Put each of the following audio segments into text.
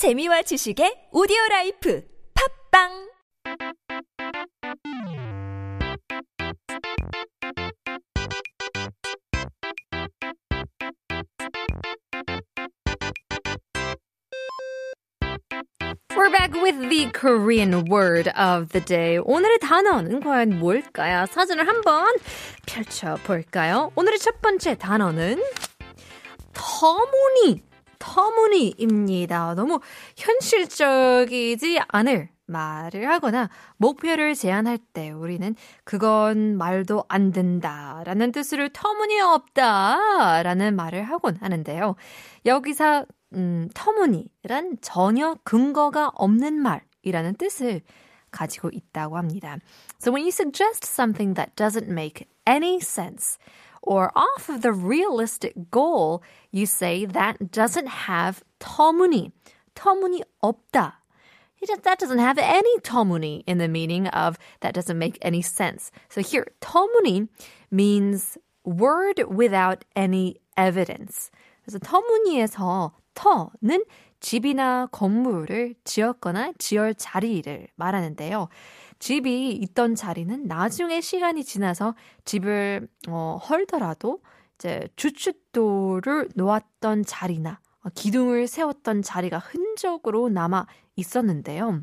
재미와 지식의 오디오 라이프 팝빵 We're back with the Korean word of the day. 오늘의 단어는 과연 뭘까요? 사진을 한번 펼쳐볼까요? 오늘의 첫 번째 단어는 터무니, 터무니입니다. 너무 현실적이지 않을 말을 하거나 목표를 제안할 때 우리는 그건 말도 안 된다 라는 뜻으로 터무니없다 라는 말을 하곤 하는데요. 여기서 음, 터무니란 전혀 근거가 없는 말이라는 뜻을 가지고 있다고 합니다. So when you suggest something that doesn't make any sense or off of the realistic goal, you say that doesn't have 터무니. 터무니 없다. That doesn't have any 터무니 in the meaning of that doesn't make any sense. So here, 터무니 means word without any evidence. 그래서 터무니에서 터는 집이나 건물을 지었거나 지을 자리를 말하는데요. 집이 있던 자리는 나중에 시간이 지나서 집을 어, 헐더라도 이제 주춧돌을 놓았던 자리나 기둥을 세웠던 자리가 흔적으로 남아 있었는데요.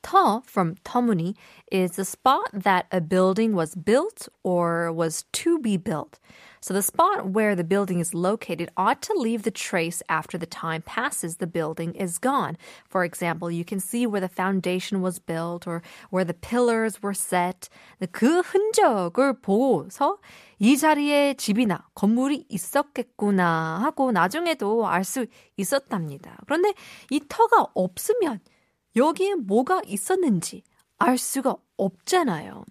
터 from 터무니 is the spot that a building was built or was to be built. So the spot where the building is located ought to leave the trace after the time passes the building is gone. For example, you can see where the foundation was built or where the pillars were set. 그 흔적을 보고서 이 자리에 집이나 건물이 있었겠구나 하고 나중에도 알 수 있었답니다. 그런데 이 터가 없으면 여기에 뭐가 있었는지 알 수가 없잖아요.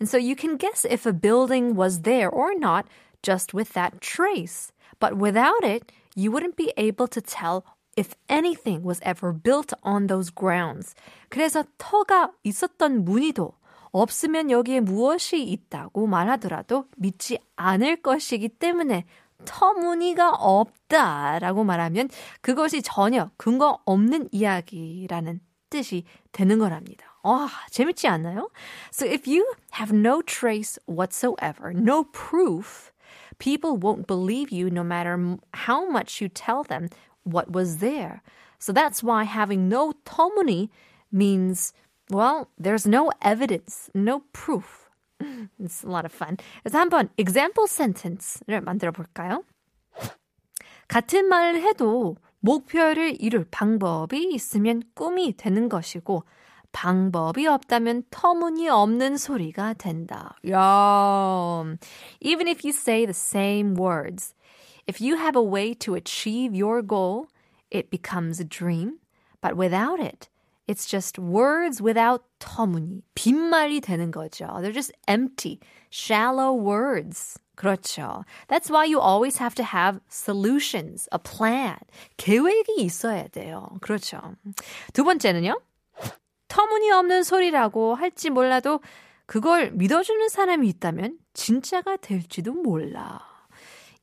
And so you can guess if a building was there or not just with that trace. But without it, you wouldn't be able to tell if anything was ever built on those grounds. 그래서 터가 있었던 무늬도 없으면 여기에 무엇이 있다고 말하더라도 믿지 않을 것이기 때문에 터무니가 없다라고 말하면 그것이 전혀 근거 없는 이야기라는 뜻이 되는 거랍니다. 와, 재밌지 않나요? So if you have no trace whatsoever, no proof, people won't believe you no matter how much you tell them what was there. So that's why having no 터무니 means, well, there's no evidence, no proof. It's a lot of fun. 그래서 한번 example sentence를 만들어 볼까요? 같은 말을 해도 목표를 이룰 방법이 있으면 꿈이 되는 것이고 방법이 없다면 터무니없는 소리가 된다. 야. Even if you say the same words, if you have a way to achieve your goal, it becomes a dream. But without it, it's just words without 터무니. 빈말이 되는 거죠. They're just empty, shallow words. 그렇죠. That's why you always have to have solutions, a plan. 계획이 있어야 돼요. 그렇죠. 두 번째는요. 터무니없는 소리라고 할지 몰라도 그걸 믿어주는 사람이 있다면 진짜가 될지도 몰라.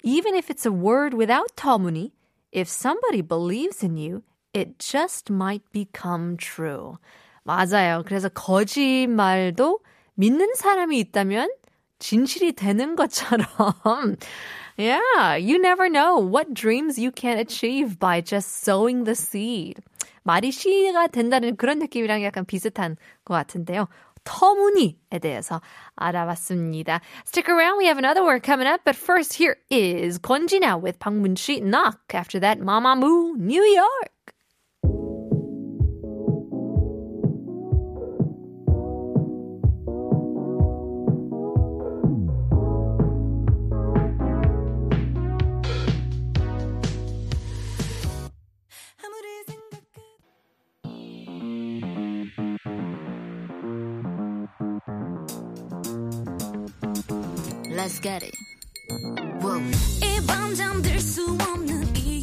Even if it's a word without 터무니, if somebody believes in you, it just might become true. 맞아요. 그래서 거짓말도 믿는 사람이 있다면 진실이 되는 것처럼. yeah, you never know what dreams you can achieve by just sowing the seed. 말이 시가 된다는 그런 느낌이랑 약간 비슷한 것 같은데요. 터무니에 대해서 알아봤습니다. Stick around, we have another word coming up, but first here is 권진아 with 방문씨 knock. After that, Mamamoo, New York. Let's get it. Whoa. 이밤 잠들 수 없는 이유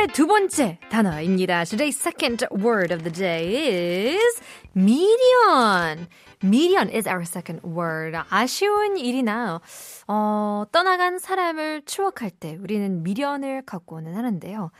오늘의 두 번째 단어입니다. Today's second word of the day is 미련. 미련 is our second word. 아쉬운 일이나 어, 떠나간 사람을 추억할 때 우리는 미련을 갖고는 하는데요.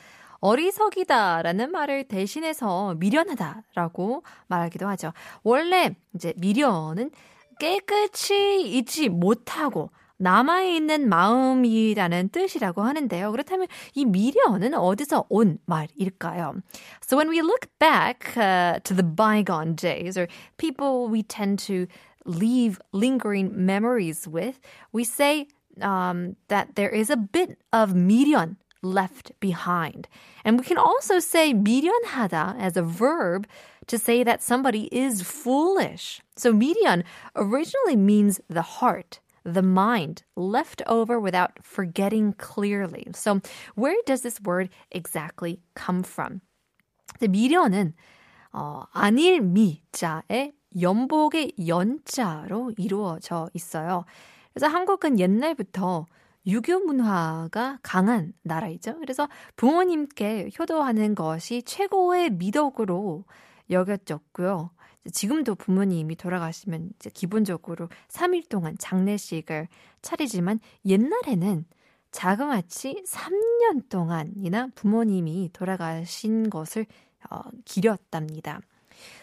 어리석이다라는 말을 대신해서 미련하다라고 말하기도 하죠. 원래 이제 미련은 깨끗이 잊지 못하고 남아있는 마음이라는 뜻이라고 하는데요. 그렇다면 이 미련은 어디서 온 말일까요? So when we look back uh, to the bygone days or people we tend to leave lingering memories with, we say um, that there is a bit of 미련 left behind. And we can also say 미련하다 as a verb to say that somebody is foolish. So 미련 originally means the heart The mind, left over without forgetting clearly. So, where does this word exactly come from? 미련은 어, 안일 미자의 연복의 연자로 이루어져 있어요. 그래서 한국은 옛날부터 유교 문화가 강한 나라이죠. 그래서 부모님께 효도하는 것이 최고의 미덕으로 여겨졌고요. 지금도 부모님이 돌아가시면 이제 기본적으로 3일 동안 장례식을 차리지만 옛날에는 자그마치 3년 동안이나 부모님이 돌아가신 것을 어, 기렸답니다.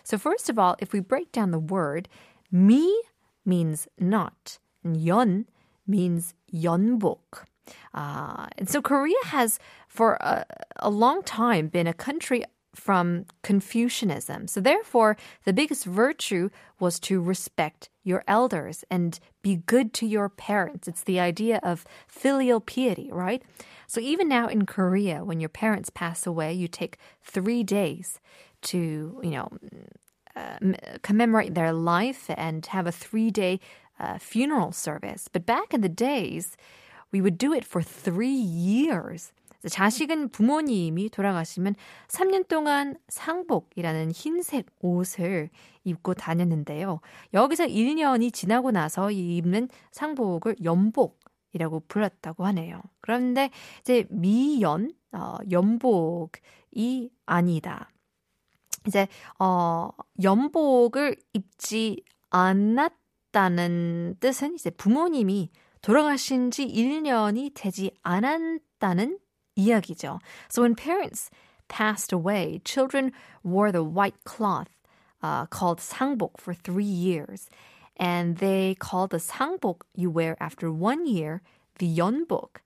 So first of all, if we break down the word, mi means not, and 연 means 연복. Uh, and so Korea has, for a, a long time, been a country from Confucianism. So therefore, the biggest virtue was to respect your elders and be good to your parents. It's the idea of filial piety, right? So even now in Korea, when your parents pass away, you take three days to, you know, uh, commemorate their life and have a three day uh, funeral service. But back in the days, we would do it for three years. 자식은 부모님이 돌아가시면 3년 동안 상복이라는 흰색 옷을 입고 다녔는데요. 여기서 1년이 지나고 나서 입는 상복을 연복이라고 불렀다고 하네요. 그런데 이제 미연, 어, 연복이 아니다. 이제 어 연복을 입지 않았다는 뜻은 이제 부모님이 돌아가신 지 1년이 되지 않았다는 이야기죠. So when parents passed away, children wore the white cloth uh, called sangbok for three years. And they call the sangbok you wear after one year the yeonbok.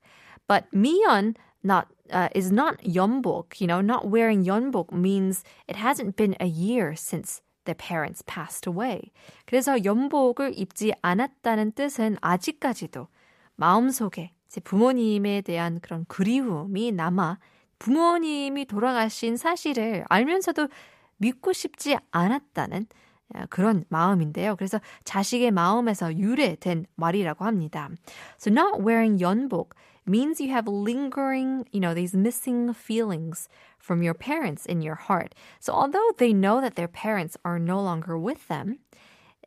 But miyeon not uh, is not yeonbok. You know, not wearing yeonbok means it hasn't been a year since their parents passed away. 그래서 연복을 입지 않았다는 뜻은 아직까지도 마음속에 제 부모님에 대한 그런 그리움이 남아 부모님이 돌아가신 사실을 알면서도 믿고 싶지 않았다는 그런 마음인데요. 그래서 자식의 마음에서 유래된 말이라고 합니다. So not wearing 연복 means you have lingering, you know, these missing feelings from your parents in your heart. So although they know that their parents are no longer with them,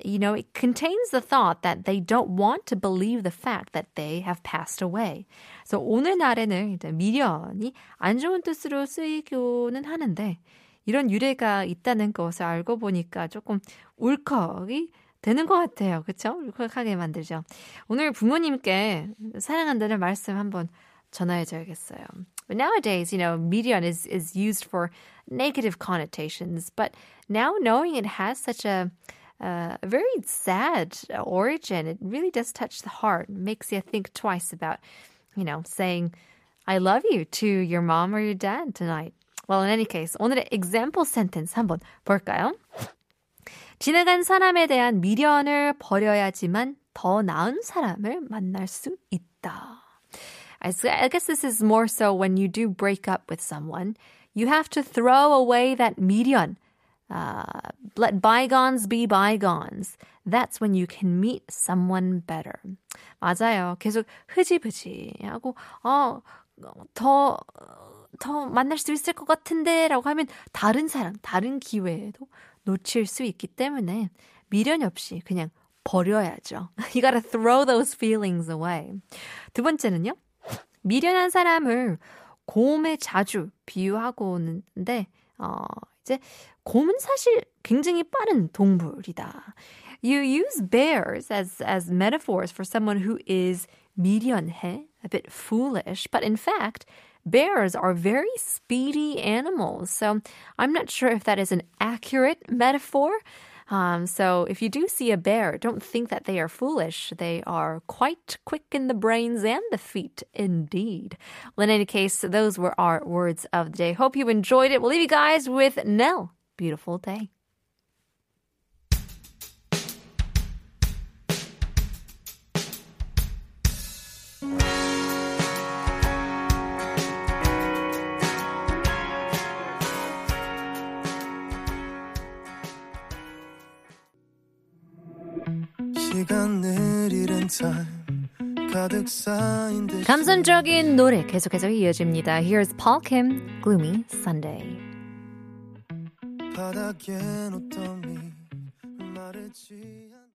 you know, it contains the thought that they don't want to believe the fact that they have passed away. So 오늘날에는 이제 미련이 안 좋은 뜻으로 쓰이고는 하는데 이런 유래가 있다는 것을 알고 보니까 조금 울컥이 되는 것 같아요. 그렇죠? 울컥하게 만들죠. 오늘 부모님께 사랑한다는 말씀 한번 전화해 줘야겠어요. But nowadays, you know, 미련 is is used for negative connotations, but now knowing it has such a uh, a very sad origin. It really does touch the heart. It makes you think twice about, you know, saying, I love you to your mom or your dad tonight. Well, in any case, 오늘의 example sentence 한번 볼까요? 지나간 사람에 대한 미련을 버려야지만 더 나은 사람을 만날 수 있다. I guess this is more so when you do break up with someone. You have to throw away that 미련, uh, let bygones be bygones. That's when you can meet someone better. 맞아요. 계속 흐지부지 하고 어, 더, 더 만날 수 있을 것 같은데 라고 하면 다른 사람, 다른 기회에도 놓칠 수 있기 때문에 미련 없이 그냥 버려야죠. You gotta throw those feelings away. 두 번째는요. 미련한 사람을 곰에 자주 비유하고 있는데 어, 이제 곰은 사실 굉장히 빠른 동물이다. You use bears as as metaphors for someone who is 미련해, a bit foolish, but in fact, bears are very speedy animals. So I'm not sure if that is an accurate metaphor. Um, so if you do see a bear, don't think that they are foolish. They are quite quick in the brains and the feet, indeed. Well, in any case, those were our words of the day. Hope you enjoyed it. We'll leave you guys with Nell. Beautiful day. 시간 느리는 time 가득 쌓인 듯 감성적인 노래 계속해서 이어집니다. Here's Paul Kim, Gloomy Sunday. 바닥에 놓던 미 마르지 않